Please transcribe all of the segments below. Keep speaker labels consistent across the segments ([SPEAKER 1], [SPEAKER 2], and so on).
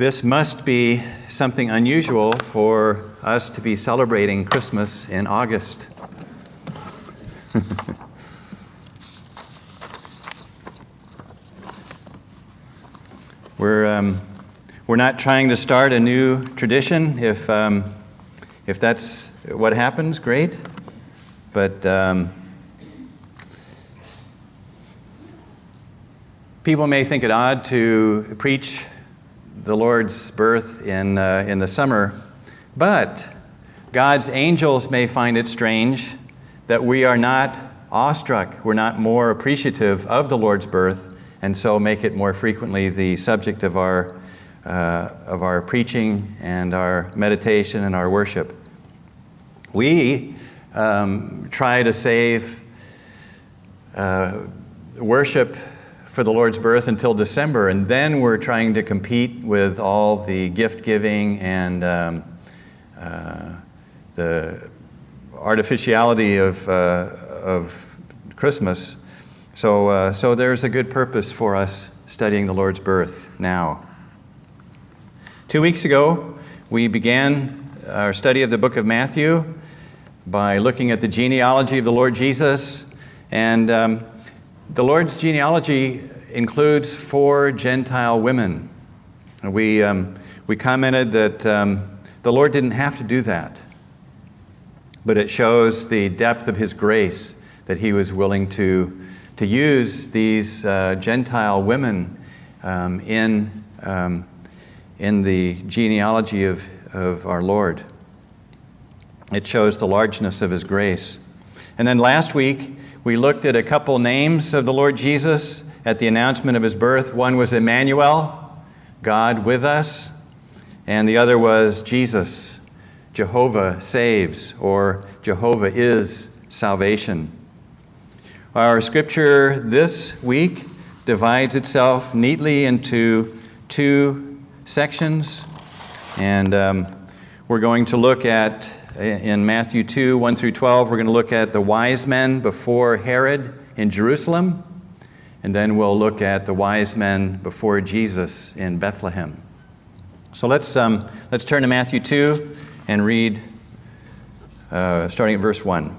[SPEAKER 1] This must be something unusual for us to be celebrating Christmas in August. we're, um, we're not trying to start a new tradition. If, um, if that's what happens, great. But um, people may think it odd to preach the Lord's birth in, uh, in the summer, but God's angels may find it strange that we are not awestruck, we're not more appreciative of the Lord's birth, and so make it more frequently the subject of our, uh, of our preaching and our meditation and our worship. We um, try to save uh, worship for the Lord's birth until December, and then we're trying to compete with all the gift giving and um, uh, the artificiality of, uh, of Christmas. So, uh, so there's a good purpose for us studying the Lord's birth now. Two weeks ago, we began our study of the book of Matthew by looking at the genealogy of the Lord Jesus. And um, the Lord's genealogy includes four Gentile women. We, um, we commented that um, the Lord didn't have to do that, but it shows the depth of His grace that He was willing to, to use these uh, Gentile women um, in, um, in the genealogy of, of our Lord. It shows the largeness of His grace. And then last week, we looked at a couple names of the Lord Jesus at the announcement of his birth. One was Emmanuel, God with us, and the other was Jesus, Jehovah saves, or Jehovah is salvation. Our scripture this week divides itself neatly into two sections, and um, we're going to look at in Matthew 2 1 through 12, we're going to look at the wise men before Herod in Jerusalem, and then we'll look at the wise men before Jesus in Bethlehem. So let's, um, let's turn to Matthew 2 and read uh, starting at verse 1.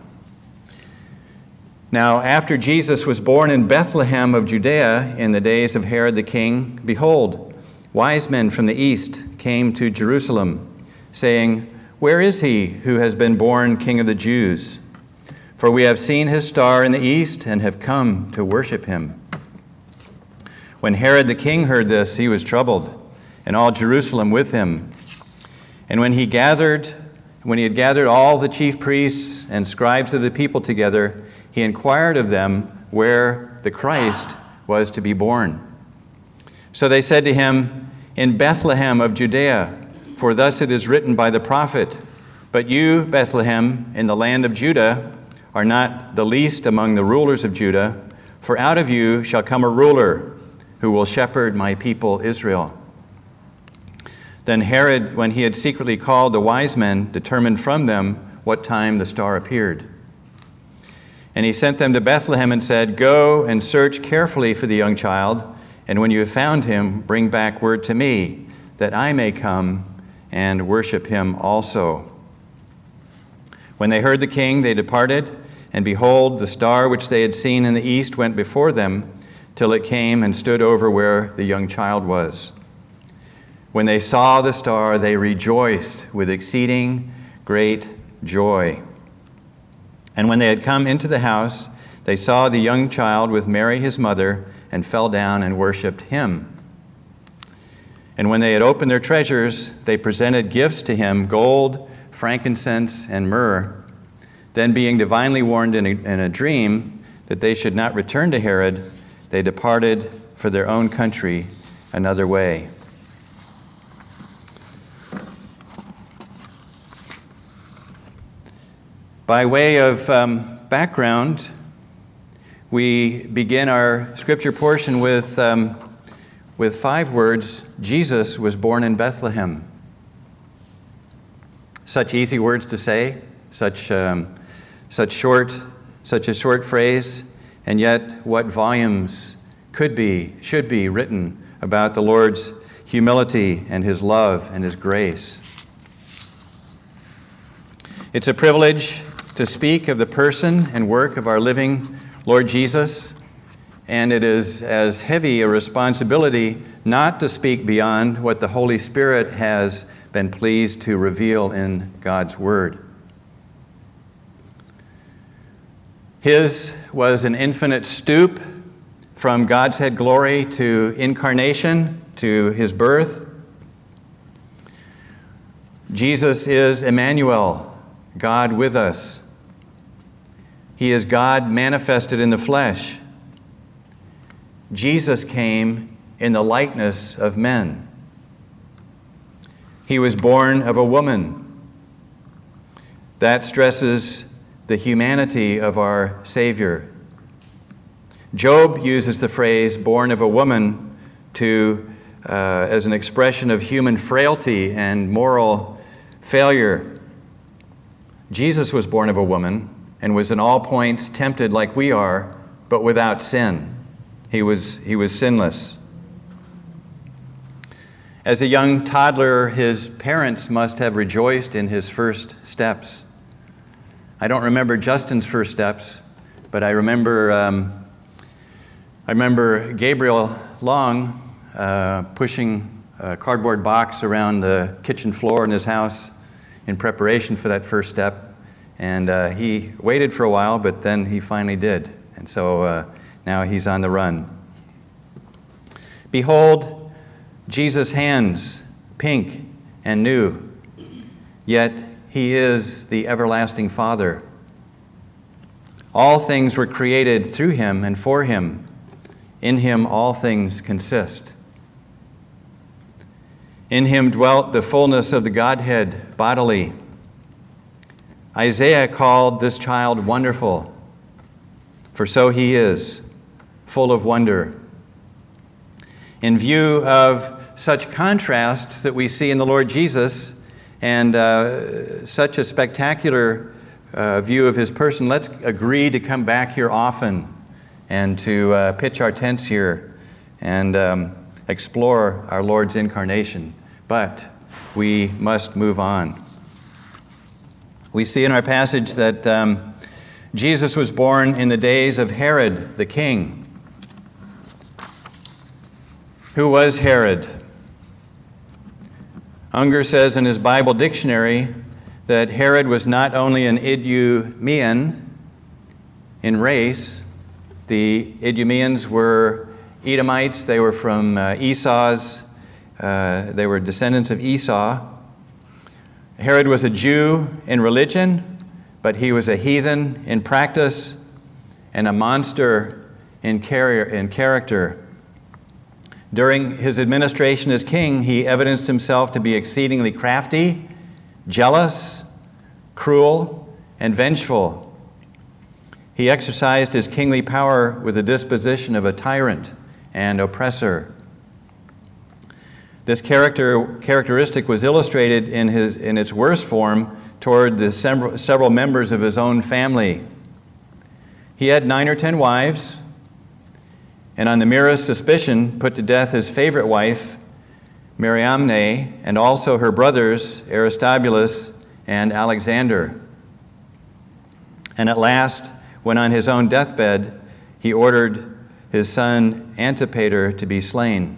[SPEAKER 1] Now, after Jesus was born in Bethlehem of Judea in the days of Herod the king, behold, wise men from the east came to Jerusalem, saying, where is he who has been born King of the Jews? For we have seen his star in the east and have come to worship him. When Herod the king heard this, he was troubled, and all Jerusalem with him. And when he gathered, when he had gathered all the chief priests and scribes of the people together, he inquired of them where the Christ was to be born. So they said to him, In Bethlehem of Judea for thus it is written by the prophet But you, Bethlehem, in the land of Judah, are not the least among the rulers of Judah, for out of you shall come a ruler who will shepherd my people Israel. Then Herod, when he had secretly called the wise men, determined from them what time the star appeared. And he sent them to Bethlehem and said, Go and search carefully for the young child, and when you have found him, bring back word to me, that I may come and worship him also. When they heard the king, they departed, and behold, the star which they had seen in the east went before them till it came and stood over where the young child was. When they saw the star, they rejoiced with exceeding great joy. And when they had come into the house, they saw the young child with Mary his mother, and fell down and worshipped him. And when they had opened their treasures, they presented gifts to him gold, frankincense, and myrrh. Then, being divinely warned in a, in a dream that they should not return to Herod, they departed for their own country another way. By way of um, background, we begin our scripture portion with um, with five words Jesus was born in Bethlehem. Such easy words to say, such, um, such, short, such a short phrase, and yet what volumes could be, should be written about the Lord's humility and his love and his grace. It's a privilege to speak of the person and work of our living Lord Jesus, and it is as heavy a responsibility not to speak beyond what the Holy Spirit has been pleased to reveal in God's Word. His was an infinite stoop from God's head glory to incarnation, to his birth. Jesus is Emmanuel, God with us. He is God manifested in the flesh. Jesus came in the likeness of men. He was born of a woman. That stresses the humanity of our Savior. Job uses the phrase born of a woman to, uh, as an expression of human frailty and moral failure. Jesus was born of a woman and was in all points tempted like we are, but without sin. He was, he was sinless. As a young toddler, his parents must have rejoiced in his first steps. I don't remember Justin's first steps, but I remember, um, I remember Gabriel Long uh, pushing a cardboard box around the kitchen floor in his house in preparation for that first step. And uh, he waited for a while, but then he finally did. And so uh, now he's on the run. Behold, Jesus' hands, pink and new, yet he is the everlasting Father. All things were created through him and for him. In him all things consist. In him dwelt the fullness of the Godhead bodily. Isaiah called this child wonderful, for so he is, full of wonder. In view of such contrasts that we see in the Lord Jesus, and uh, such a spectacular uh, view of his person, let's agree to come back here often and to uh, pitch our tents here and um, explore our Lord's incarnation. But we must move on. We see in our passage that um, Jesus was born in the days of Herod the king. Who was Herod? Unger says in his Bible dictionary that Herod was not only an Idumean in race, the Idumeans were Edomites, they were from uh, Esau's, uh, they were descendants of Esau. Herod was a Jew in religion, but he was a heathen in practice and a monster in, car- in character. During his administration as king, he evidenced himself to be exceedingly crafty, jealous, cruel, and vengeful. He exercised his kingly power with the disposition of a tyrant and oppressor. This character, characteristic was illustrated in, his, in its worst form toward the several, several members of his own family. He had nine or ten wives, and on the merest suspicion put to death his favorite wife, Mariamne, and also her brothers, Aristobulus and Alexander. And at last, when on his own deathbed, he ordered his son Antipater to be slain.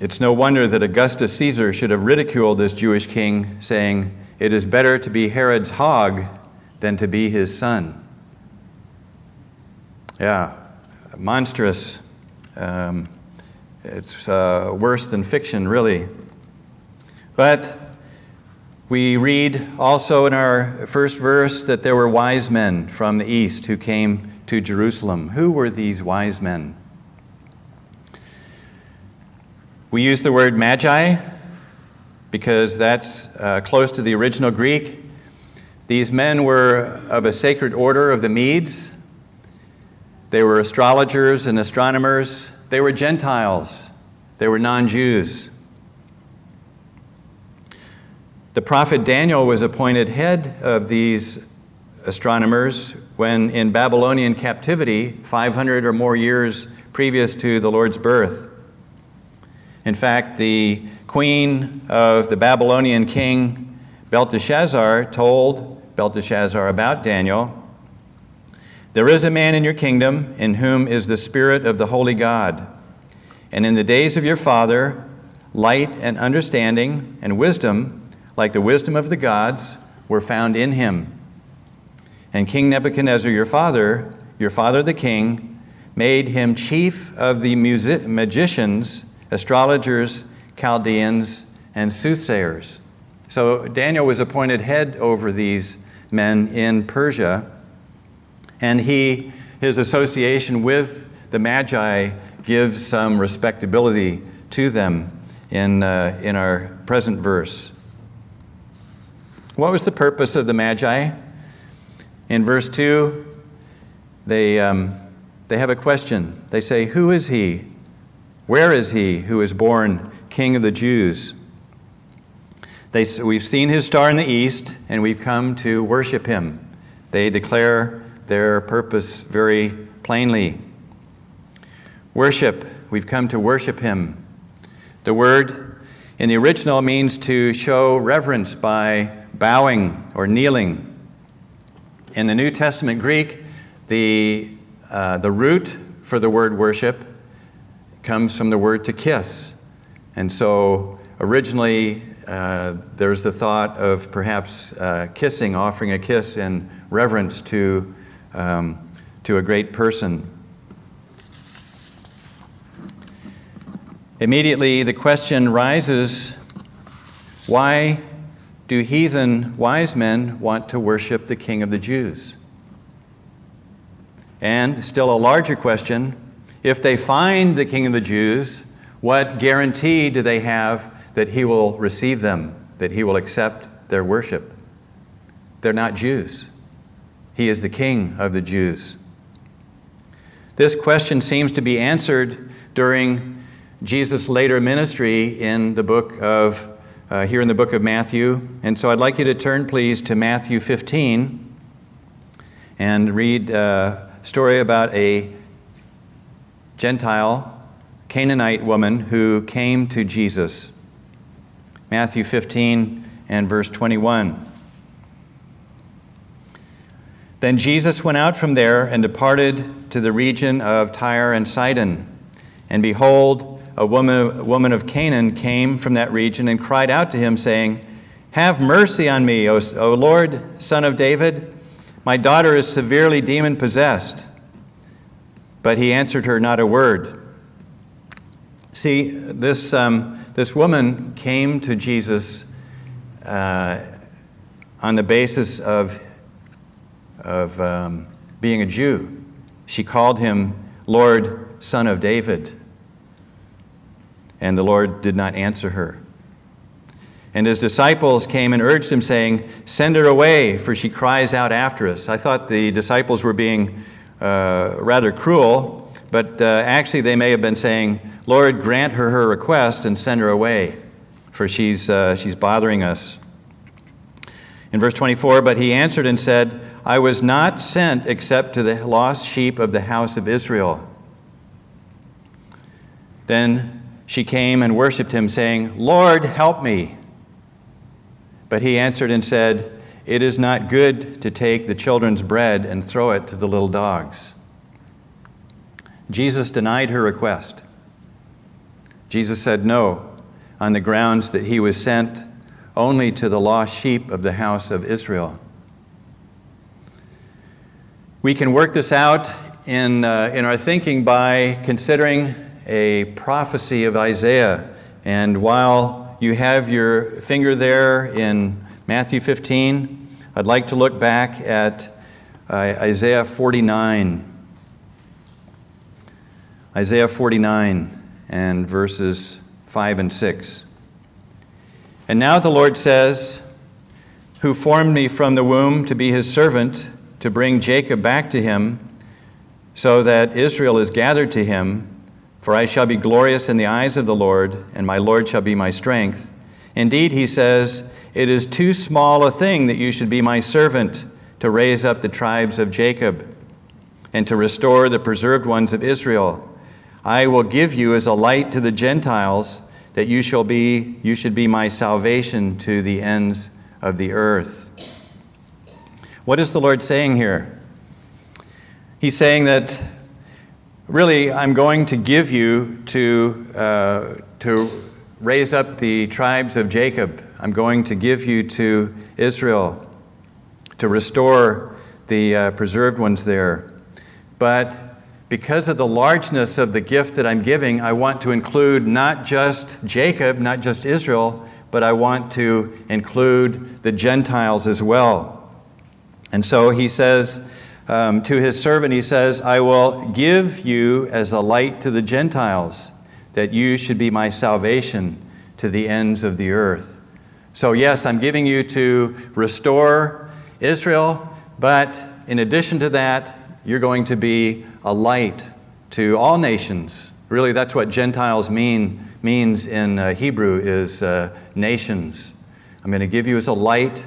[SPEAKER 1] It's no wonder that Augustus Caesar should have ridiculed this Jewish king, saying, It is better to be Herod's hog than to be his son. Yeah, monstrous. Um, it's uh, worse than fiction, really. But we read also in our first verse that there were wise men from the east who came to Jerusalem. Who were these wise men? We use the word magi because that's uh, close to the original Greek. These men were of a sacred order of the Medes. They were astrologers and astronomers. They were Gentiles. They were non Jews. The prophet Daniel was appointed head of these astronomers when in Babylonian captivity, 500 or more years previous to the Lord's birth. In fact, the queen of the Babylonian king Belteshazzar told Belteshazzar about Daniel There is a man in your kingdom in whom is the Spirit of the Holy God. And in the days of your father, light and understanding and wisdom, like the wisdom of the gods, were found in him. And King Nebuchadnezzar, your father, your father the king, made him chief of the music- magicians astrologers, Chaldeans, and soothsayers. So Daniel was appointed head over these men in Persia, and he, his association with the Magi gives some respectability to them in, uh, in our present verse. What was the purpose of the Magi? In verse 2, they, um, they have a question. They say, Who is he? Where is he who is born King of the Jews? They, we've seen his star in the east, and we've come to worship him. They declare their purpose very plainly. Worship, we've come to worship him. The word in the original means to show reverence by bowing or kneeling. In the New Testament Greek, the, uh, the root for the word worship comes from the word to kiss. And so originally, uh, there's the thought of perhaps uh, kissing, offering a kiss in reverence to, um, to a great person. Immediately, the question rises why do heathen wise men want to worship the King of the Jews? And still a larger question if they find the King of the Jews, what guarantee do they have that he will receive them, that he will accept their worship? They're not Jews. He is the King of the Jews. This question seems to be answered during Jesus' later ministry in the book of, uh, here in the book of Matthew. And so I'd like you to turn, please, to Matthew 15 and read a story about a Gentile Canaanite woman who came to Jesus. Matthew 15 and verse 21. Then Jesus went out from there and departed to the region of Tyre and Sidon. And behold, a woman, a woman of Canaan came from that region and cried out to him, saying, Have mercy on me, O, o Lord, son of David. My daughter is severely demon possessed. But he answered her not a word. See, this, um, this woman came to Jesus uh, on the basis of, of um, being a Jew. She called him Lord, Son of David. And the Lord did not answer her. And his disciples came and urged him, saying, Send her away, for she cries out after us. I thought the disciples were being uh, rather cruel, but uh, actually they may have been saying, Lord, grant her her request and send her away, for she's, uh, she's bothering us. In verse 24, but he answered and said, I was not sent except to the lost sheep of the house of Israel. Then she came and worshiped him, saying, Lord, help me. But he answered and said, it is not good to take the children's bread and throw it to the little dogs. Jesus denied her request. Jesus said no on the grounds that he was sent only to the lost sheep of the house of Israel. We can work this out in, uh, in our thinking by considering a prophecy of Isaiah. And while you have your finger there in Matthew 15. I'd like to look back at uh, Isaiah 49. Isaiah 49 and verses 5 and 6. And now the Lord says, Who formed me from the womb to be his servant, to bring Jacob back to him, so that Israel is gathered to him. For I shall be glorious in the eyes of the Lord, and my Lord shall be my strength. Indeed, he says, It is too small a thing that you should be my servant to raise up the tribes of Jacob and to restore the preserved ones of Israel. I will give you as a light to the Gentiles, that you shall be you should be my salvation to the ends of the earth. What is the Lord saying here? He's saying that really I'm going to give you to, uh, to raise up the tribes of Jacob. I'm going to give you to Israel to restore the uh, preserved ones there. But because of the largeness of the gift that I'm giving, I want to include not just Jacob, not just Israel, but I want to include the Gentiles as well. And so he says um, to his servant, he says, I will give you as a light to the Gentiles, that you should be my salvation to the ends of the earth. So, yes, I'm giving you to restore Israel, but in addition to that, you're going to be a light to all nations. Really, that's what Gentiles mean means in uh, Hebrew is uh, nations. I'm going to give you as a light,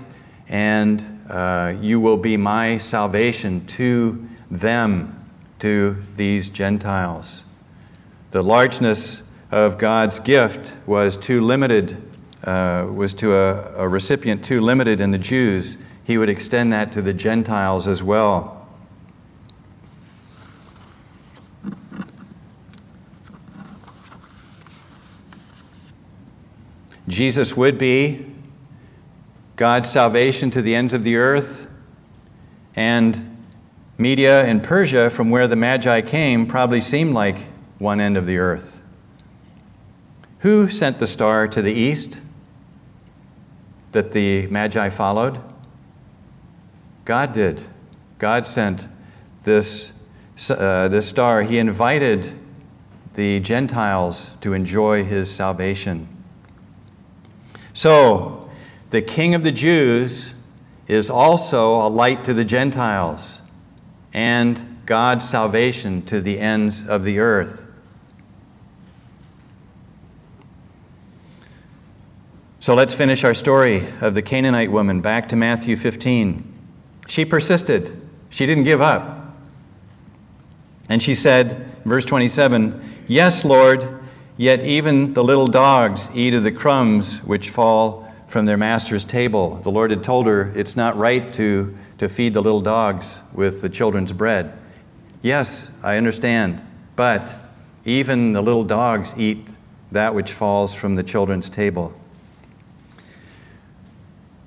[SPEAKER 1] and uh, you will be my salvation to them, to these Gentiles. The largeness of God's gift was too limited, uh, was to a, a recipient too limited in the Jews. He would extend that to the Gentiles as well. Jesus would be God's salvation to the ends of the earth, and Media and Persia, from where the Magi came, probably seemed like one end of the earth. Who sent the star to the east that the Magi followed? God did. God sent this, uh, this star. He invited the Gentiles to enjoy his salvation. So, the King of the Jews is also a light to the Gentiles and God's salvation to the ends of the earth. So let's finish our story of the Canaanite woman back to Matthew 15. She persisted, she didn't give up. And she said, verse 27, Yes, Lord. Yet even the little dogs eat of the crumbs which fall from their master's table. The Lord had told her it's not right to, to feed the little dogs with the children's bread. Yes, I understand, but even the little dogs eat that which falls from the children's table.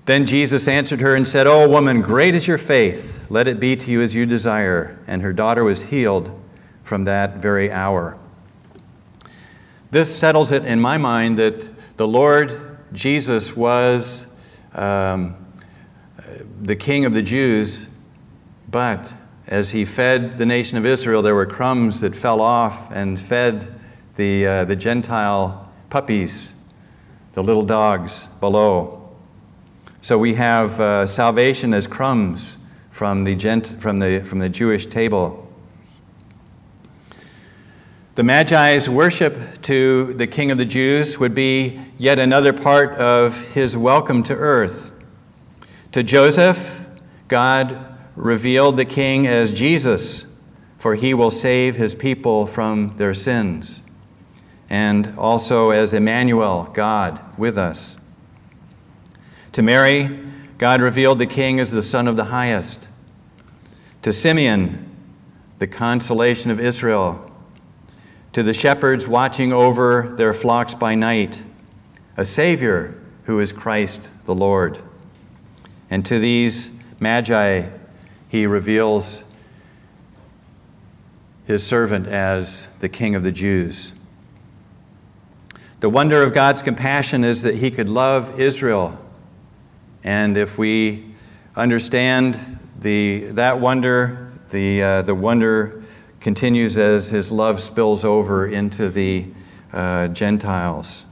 [SPEAKER 1] Then Jesus answered her and said, O woman, great is your faith. Let it be to you as you desire. And her daughter was healed from that very hour. This settles it in my mind that the Lord Jesus was um, the king of the Jews, but as he fed the nation of Israel, there were crumbs that fell off and fed the, uh, the Gentile puppies, the little dogs below. So we have uh, salvation as crumbs from the, gent- from, the, from the Jewish table. The Magi's worship to the King of the Jews would be yet another part of his welcome to earth. To Joseph, God revealed the King as Jesus, for he will save his people from their sins, and also as Emmanuel, God with us. To Mary, God revealed the King as the Son of the Highest. To Simeon, the consolation of Israel to the shepherds watching over their flocks by night, a Savior who is Christ the Lord. And to these magi, he reveals his servant as the King of the Jews. The wonder of God's compassion is that he could love Israel. And if we understand the, that wonder, the, uh, the wonder continues as his love spills over into the uh, Gentiles.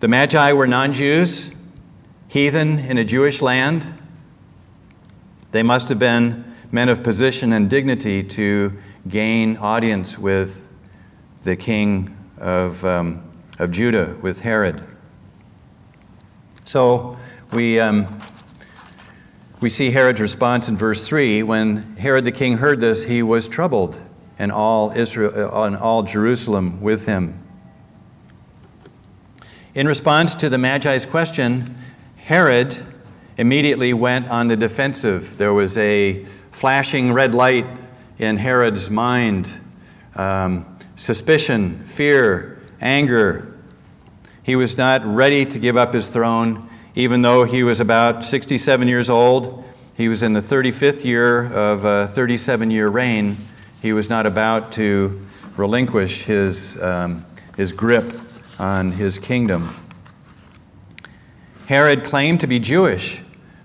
[SPEAKER 1] The Magi were non Jews, heathen in a Jewish land. They must have been men of position and dignity to gain audience with the king of, um, of Judah, with Herod. So we. Um, we see Herod's response in verse 3. When Herod the king heard this, he was troubled, and all Israel uh, and all Jerusalem with him. In response to the Magi's question, Herod immediately went on the defensive. There was a flashing red light in Herod's mind um, suspicion, fear, anger. He was not ready to give up his throne, even though he was about 67 years old. He was in the 35th year of a 37 year reign. He was not about to relinquish his, um, his grip on his kingdom. Herod claimed to be Jewish,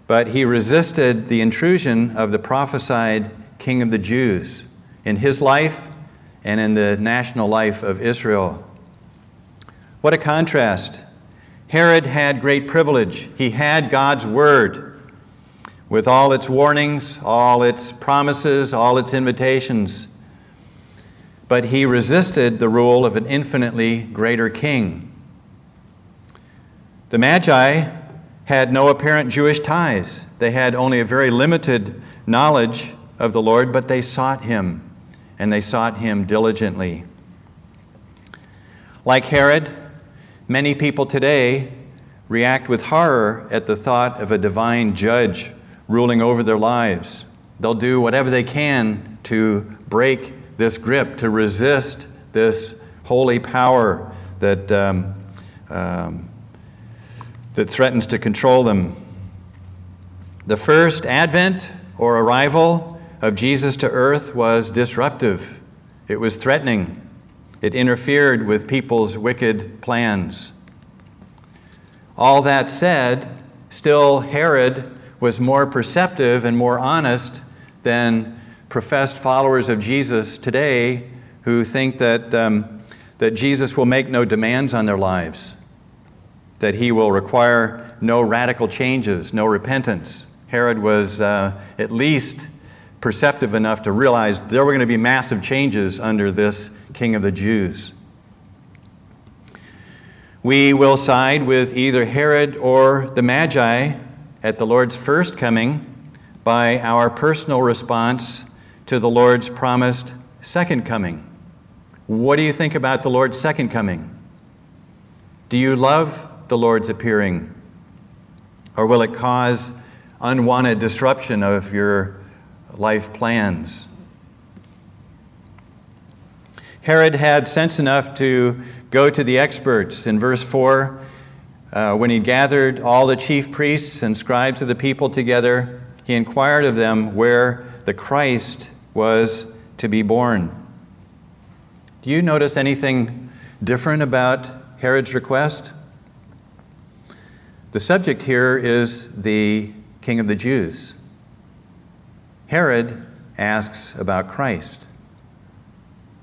[SPEAKER 1] but he resisted the intrusion of the prophesied king of the Jews in his life and in the national life of Israel. What a contrast. Herod had great privilege. He had God's word with all its warnings, all its promises, all its invitations. But he resisted the rule of an infinitely greater king. The Magi had no apparent Jewish ties. They had only a very limited knowledge of the Lord, but they sought him, and they sought him diligently. Like Herod, many people today react with horror at the thought of a divine judge ruling over their lives. They'll do whatever they can to break this grip, to resist this holy power that um, um, that threatens to control them. The first advent or arrival of Jesus to earth was disruptive, it was threatening, it interfered with people's wicked plans. All that said, still Herod was more perceptive and more honest than professed followers of Jesus today who think that, um, that Jesus will make no demands on their lives that he will require no radical changes, no repentance. Herod was uh, at least perceptive enough to realize there were going to be massive changes under this king of the Jews. We will side with either Herod or the Magi at the Lord's first coming by our personal response to the Lord's promised second coming. What do you think about the Lord's second coming? Do you love the Lord's appearing? Or will it cause unwanted disruption of your life plans? Herod had sense enough to go to the experts. In verse 4, uh, when he gathered all the chief priests and scribes of the people together, he inquired of them where the Christ was to be born. Do you notice anything different about Herod's request? The subject here is the King of the Jews. Herod asks about Christ.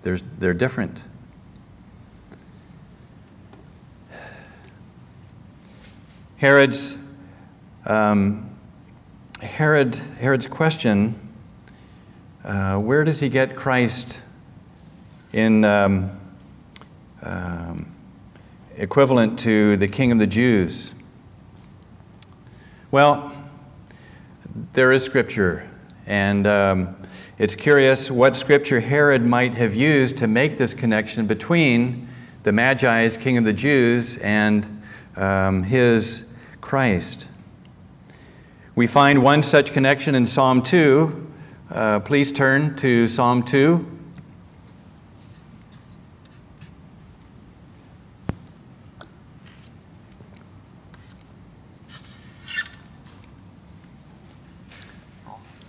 [SPEAKER 1] They're different. Herod's, um, Herod, Herod's question uh, where does he get Christ in um, um, equivalent to the King of the Jews? Well, there is scripture, and um, it's curious what scripture Herod might have used to make this connection between the Magi's King of the Jews and um, his Christ. We find one such connection in Psalm 2. Uh, please turn to Psalm 2.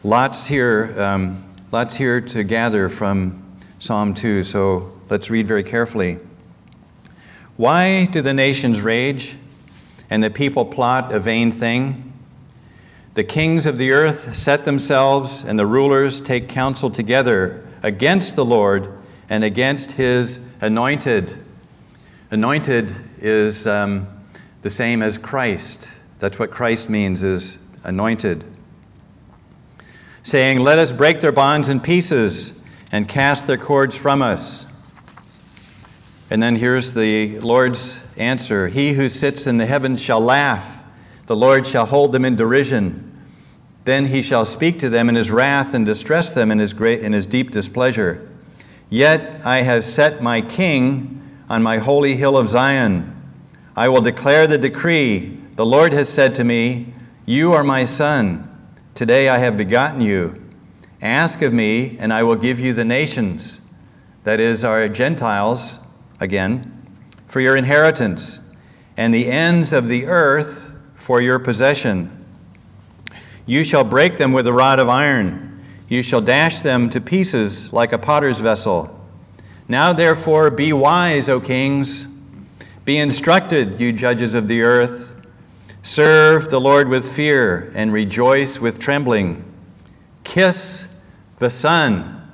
[SPEAKER 1] Lots here, um, lots here to gather from Psalm 2, so let's read very carefully. Why do the nations rage and the people plot a vain thing? The kings of the earth set themselves, and the rulers take counsel together against the Lord and against his anointed. Anointed is um, the same as Christ. That's what Christ means, is anointed saying, Let us break their bonds in pieces and cast their cords from us. And then here's the Lord's answer He who sits in the heavens shall laugh, the Lord shall hold them in derision. Then he shall speak to them in his wrath and distress them in his, great, in his deep displeasure. Yet I have set my king on my holy hill of Zion. I will declare the decree. The Lord has said to me, You are my son. Today I have begotten you. Ask of me, and I will give you the nations, that is, our Gentiles, again, for your inheritance, and the ends of the earth for your possession. You shall break them with a rod of iron, you shall dash them to pieces like a potter's vessel. Now, therefore, be wise, O kings. Be instructed, you judges of the earth. Serve the Lord with fear and rejoice with trembling. Kiss the Son,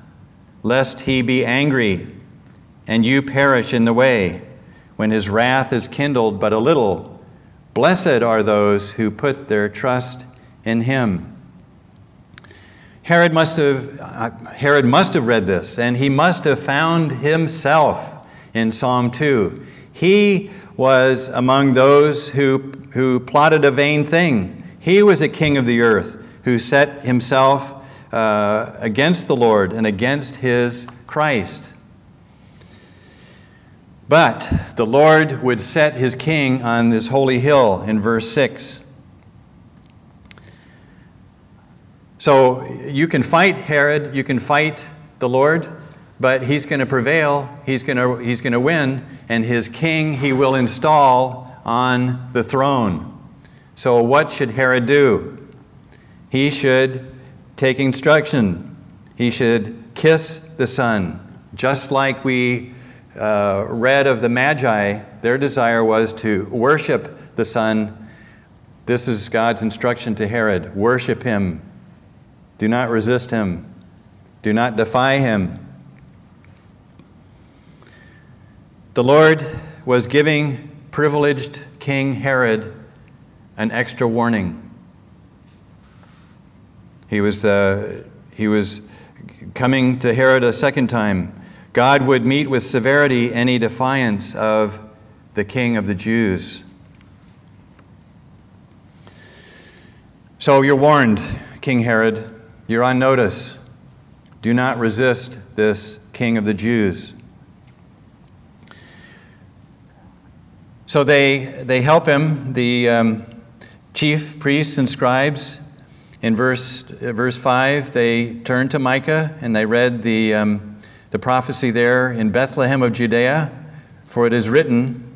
[SPEAKER 1] lest he be angry and you perish in the way when his wrath is kindled but a little. Blessed are those who put their trust in him. Herod must have, uh, Herod must have read this, and he must have found himself in Psalm 2. He was among those who, who plotted a vain thing. He was a king of the earth who set himself uh, against the Lord and against his Christ. But the Lord would set his king on this holy hill in verse 6. So you can fight Herod, you can fight the Lord, but he's going to prevail, he's going to, he's going to win, and his king he will install on the throne. So, what should Herod do? He should take instruction. He should kiss the Son, just like we uh, read of the Magi. Their desire was to worship the Son. This is God's instruction to Herod worship him, do not resist him, do not defy him. The Lord was giving privileged King Herod an extra warning. He was, uh, he was coming to Herod a second time. God would meet with severity any defiance of the king of the Jews. So you're warned, King Herod. You're on notice. Do not resist this king of the Jews. So they, they help him, the um, chief priests and scribes, in verse, verse 5, they turned to Micah and they read the, um, the prophecy there in Bethlehem of Judea. For it is written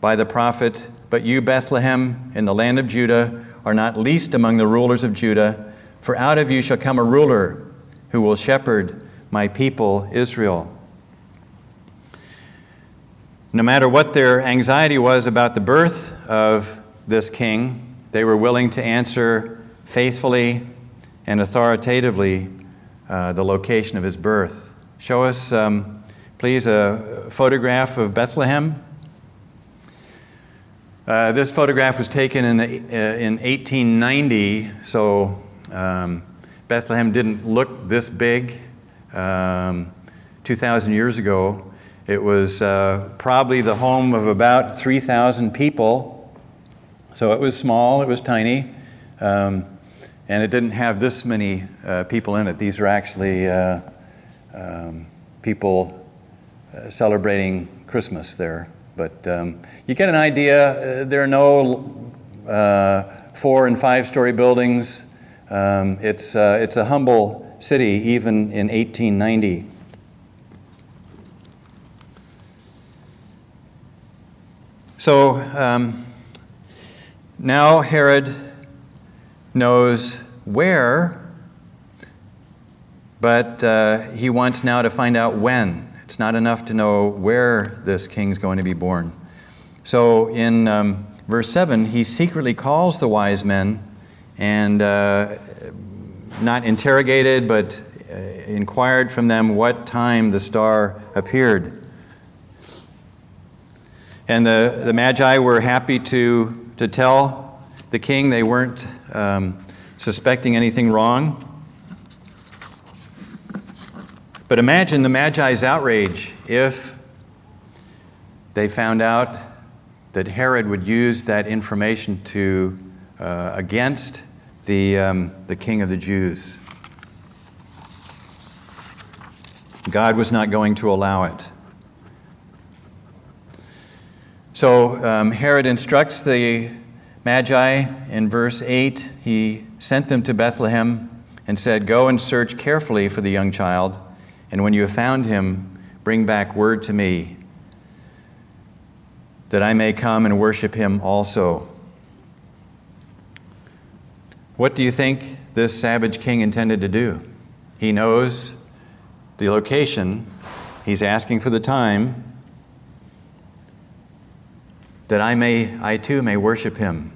[SPEAKER 1] by the prophet, But you, Bethlehem, in the land of Judah, are not least among the rulers of Judah, for out of you shall come a ruler who will shepherd my people Israel. No matter what their anxiety was about the birth of this king, they were willing to answer faithfully and authoritatively uh, the location of his birth. Show us, um, please, a photograph of Bethlehem. Uh, this photograph was taken in, uh, in 1890, so um, Bethlehem didn't look this big um, 2,000 years ago. It was uh, probably the home of about 3,000 people, so it was small, it was tiny. Um, and it didn't have this many uh, people in it. These are actually uh, um, people uh, celebrating Christmas there. But um, you get an idea. Uh, there are no uh, four and five story buildings. Um, it's, it's a humble city, even in 1890. So um, now Herod knows where, but uh, he wants now to find out when. It's not enough to know where this king's going to be born. So in um, verse 7, he secretly calls the wise men and uh, not interrogated, but uh, inquired from them what time the star appeared. And the, the Magi were happy to, to tell the king. They weren't um, suspecting anything wrong. But imagine the Magi's outrage if they found out that Herod would use that information to, uh, against the, um, the king of the Jews. God was not going to allow it. So um, Herod instructs the Magi in verse 8. He sent them to Bethlehem and said, Go and search carefully for the young child, and when you have found him, bring back word to me, that I may come and worship him also. What do you think this savage king intended to do? He knows the location, he's asking for the time that I may I too may worship him.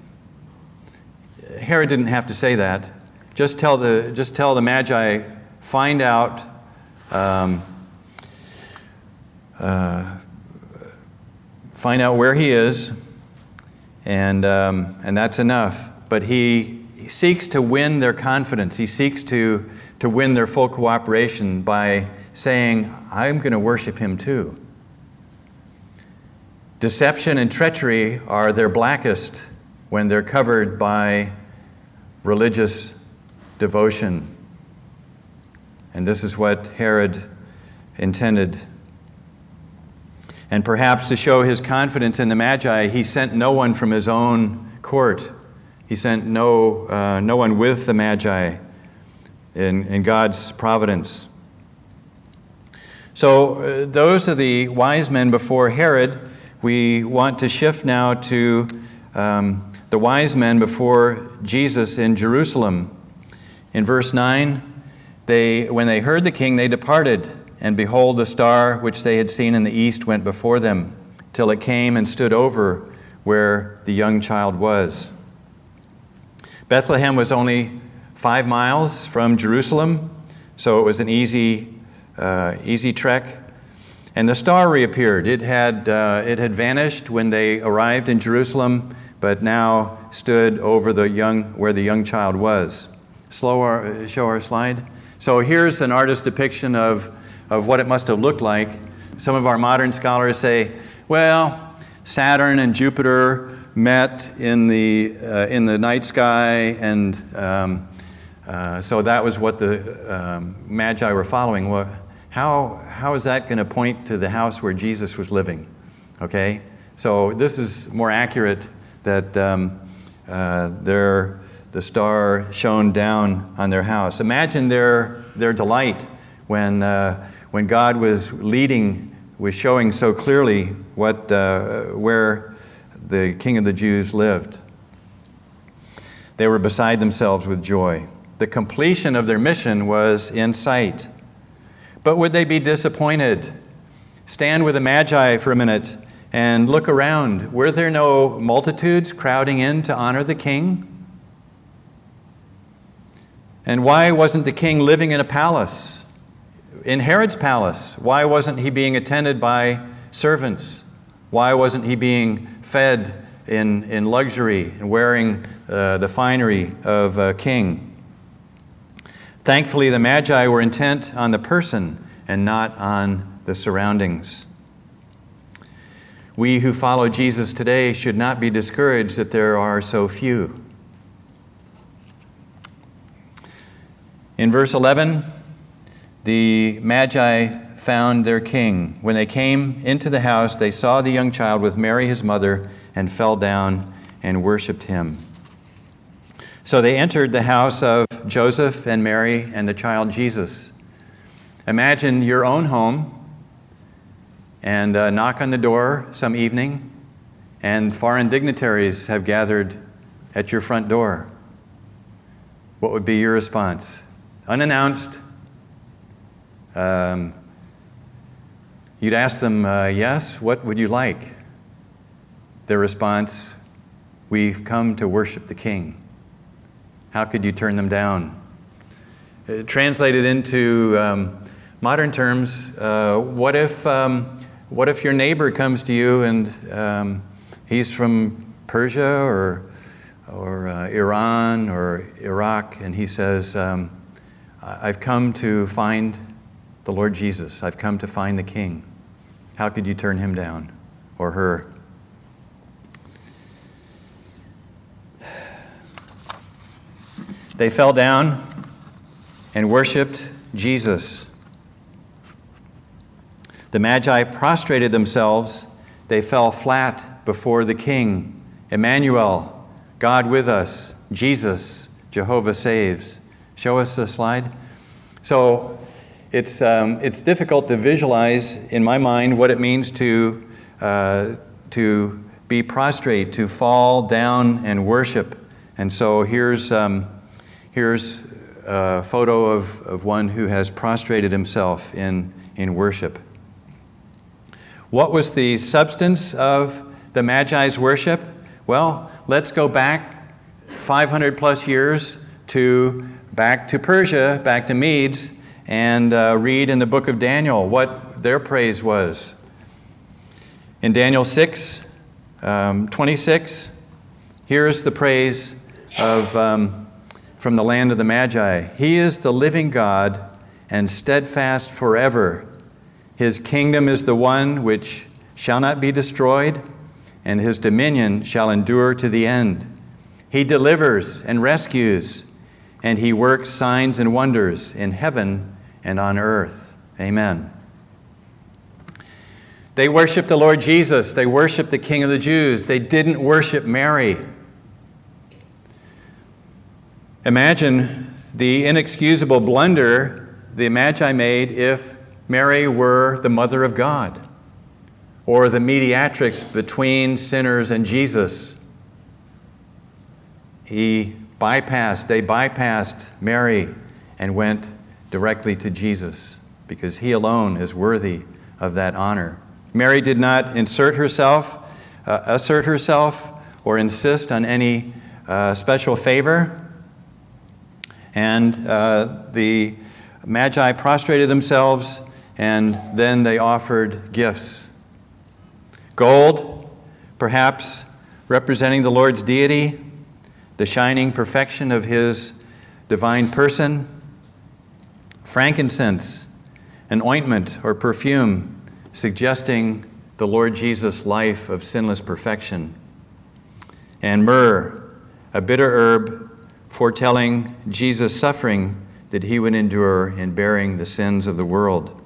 [SPEAKER 1] Herod didn't have to say that. Just tell the just tell the Magi find out um, uh, find out where he is, and um, and that's enough. But he, he seeks to win their confidence. He seeks to to win their full cooperation by saying, "I'm going to worship him too." Deception and treachery are their blackest when they're covered by religious devotion. And this is what Herod intended. And perhaps to show his confidence in the Magi, he sent no one from his own court. He sent no, uh, no one with the Magi in, in God's providence. So, uh, those are the wise men before Herod we want to shift now to um, the wise men before Jesus in Jerusalem. In verse 9, they, when they heard the king, they departed, and behold, the star which they had seen in the east went before them, till it came and stood over where the young child was. Bethlehem was only five miles from Jerusalem, so it was an easy, uh, easy trek. And the star reappeared. It had, uh, it had vanished when they arrived in Jerusalem, but now stood over the young, where the young child was. Slow our, show our slide. So here's an artist's depiction of, of what it must have looked like. Some of our modern scholars say, well, Saturn and Jupiter met in the, uh, in the night sky, and um, uh, so that was what the um, Magi were following. Well, how, how is that going to point to the house where Jesus was living? Okay? So this is more accurate that um, uh, the star shone down on their house. Imagine their, their delight when, uh, when God was leading, was showing so clearly what, uh, where the King of the Jews lived. They were beside themselves with joy. The completion of their mission was in sight. But would they be disappointed? Stand with the Magi for a minute and look around. Were there no multitudes crowding in to honor the king? And why wasn't the king living in a palace? In Herod's palace? Why wasn't he being attended by servants? Why wasn't he being fed in, in luxury and wearing uh, the finery of a king? Thankfully, the Magi were intent on the person and not on the surroundings. We who follow Jesus today should not be discouraged that there are so few. In verse 11, the Magi found their king. When they came into the house, they saw the young child with Mary, his mother, and fell down and worshiped him. So they entered the house of Joseph and Mary and the child Jesus. Imagine your own home and uh, knock on the door some evening, and foreign dignitaries have gathered at your front door. What would be your response? Unannounced. Um, you'd ask them, uh, Yes, what would you like? Their response, We've come to worship the King. How could you turn them down? Uh, translated into um, modern terms, uh, what, if, um, what if your neighbor comes to you and um, he's from Persia or, or uh, Iran or Iraq and he says, um, I've come to find the Lord Jesus, I've come to find the King? How could you turn him down or her? They fell down and worshiped Jesus. The Magi prostrated themselves, they fell flat before the King, Emmanuel, God with us, Jesus, Jehovah saves. Show us the slide. So it's, um, it's difficult to visualize in my mind what it means to, uh, to be prostrate, to fall down and worship. And so here's, um, here's a photo of, of one who has prostrated himself in, in worship. What was the substance of the Magi's worship? Well, let's go back 500 plus years to back to Persia, back to Medes, and uh, read in the book of Daniel what their praise was. In Daniel 6, um, 26, here's the praise of, um, from the land of the Magi. He is the living God and steadfast forever. His kingdom is the one which shall not be destroyed, and his dominion shall endure to the end. He delivers and rescues, and he works signs and wonders in heaven and on earth. Amen. They worshiped the Lord Jesus. They worshiped the King of the Jews. They didn't worship Mary. Imagine the inexcusable blunder the Magi made if Mary were the mother of God or the mediatrix between sinners and Jesus. He bypassed, they bypassed Mary and went directly to Jesus because he alone is worthy of that honor. Mary did not insert herself, uh, assert herself, or insist on any uh, special favor. And uh, the Magi prostrated themselves and then they offered gifts. Gold, perhaps representing the Lord's deity, the shining perfection of his divine person. Frankincense, an ointment or perfume suggesting the Lord Jesus' life of sinless perfection. And myrrh, a bitter herb foretelling Jesus' suffering that he would endure in bearing the sins of the world.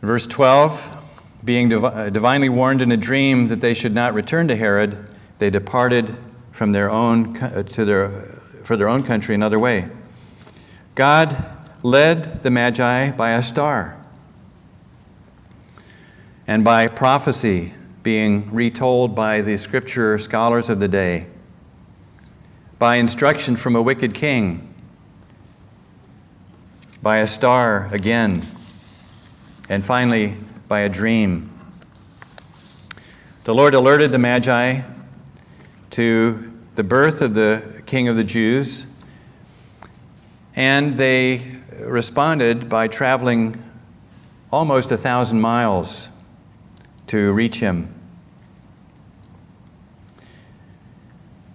[SPEAKER 1] Verse 12 being div- uh, divinely warned in a dream that they should not return to Herod, they departed from their own, uh, to their, uh, for their own country another way. God led the Magi by a star and by prophecy being retold by the scripture scholars of the day, by instruction from a wicked king, by a star again, and finally by a dream. The Lord alerted the Magi to the birth of the King of the Jews, and they responded by traveling almost a thousand miles to reach him.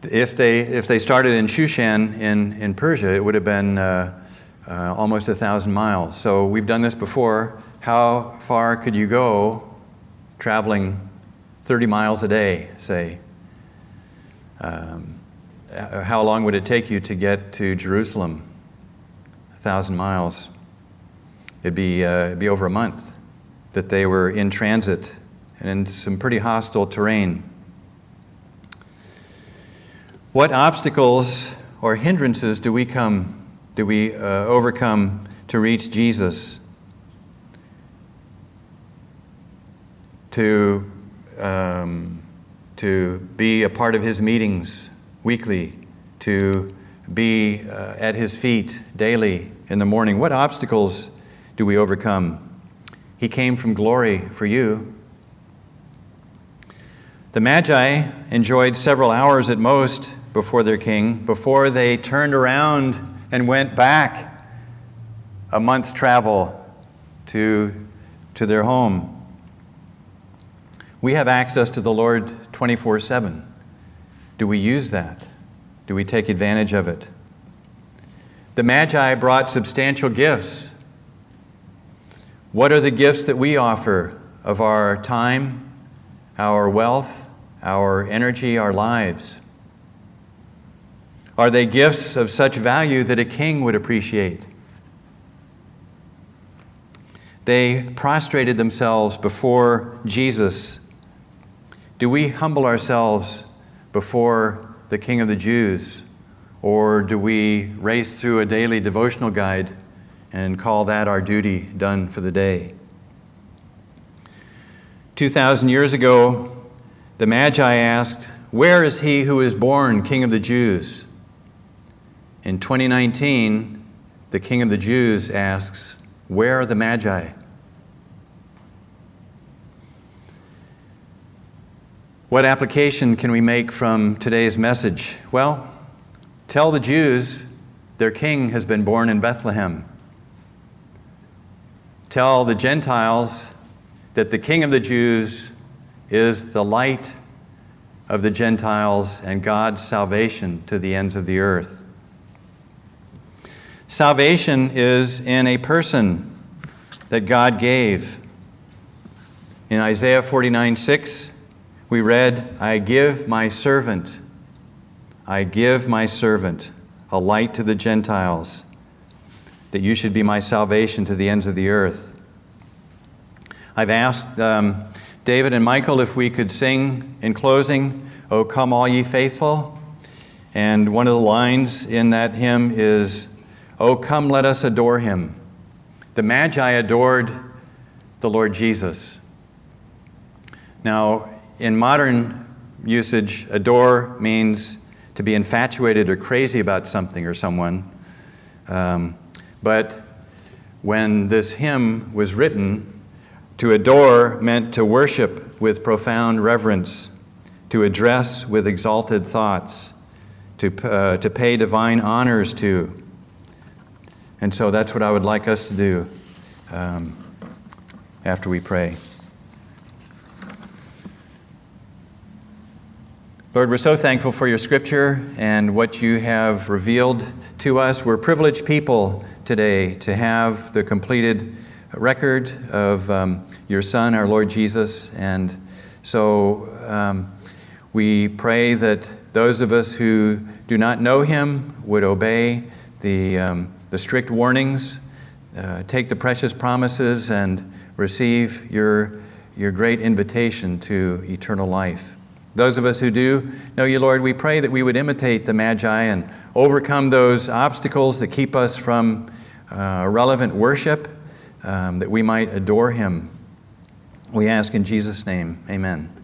[SPEAKER 1] If they, if they started in Shushan in, in Persia, it would have been uh, uh, almost a thousand miles. So we've done this before. How far could you go traveling 30 miles a day, say? Um, how long would it take you to get to Jerusalem? thousand miles. It'd be, uh, it'd be over a month that they were in transit and in some pretty hostile terrain. What obstacles or hindrances do we come, do we uh, overcome to reach Jesus? To, um, to be a part of his meetings weekly, to be uh, at his feet daily in the morning? What obstacles do we overcome? He came from glory for you. The Magi enjoyed several hours at most before their king, before they turned around and went back a month's travel to, to their home. We have access to the Lord 24 7. Do we use that? Do we take advantage of it? The Magi brought substantial gifts. What are the gifts that we offer of our time, our wealth, our energy, our lives? Are they gifts of such value that a king would appreciate? They prostrated themselves before Jesus. Do we humble ourselves before the King of the Jews? Or do we race through a daily devotional guide and call that our duty done for the day? 2,000 years ago, the Magi asked, Where is he who is born King of the Jews? In 2019, the King of the Jews asks, Where are the Magi? What application can we make from today's message? Well, tell the Jews their king has been born in Bethlehem. Tell the Gentiles that the king of the Jews is the light of the Gentiles and God's salvation to the ends of the earth. Salvation is in a person that God gave. In Isaiah 49 6, we read, I give my servant, I give my servant a light to the Gentiles, that you should be my salvation to the ends of the earth. I've asked um, David and Michael if we could sing in closing, O come all ye faithful. And one of the lines in that hymn is, Oh, come, let us adore him. The Magi adored the Lord Jesus. Now, in modern usage, adore means to be infatuated or crazy about something or someone. Um, but when this hymn was written, to adore meant to worship with profound reverence, to address with exalted thoughts, to, uh, to pay divine honors to. And so that's what I would like us to do um, after we pray. Lord, we're so thankful for your scripture and what you have revealed to us. We're privileged people today to have the completed record of um, your Son, our Lord Jesus. And so um, we pray that those of us who do not know him would obey the. Um, the strict warnings, uh, take the precious promises, and receive your, your great invitation to eternal life. Those of us who do know you, Lord, we pray that we would imitate the Magi and overcome those obstacles that keep us from uh, relevant worship, um, that we might adore Him. We ask in Jesus' name, amen.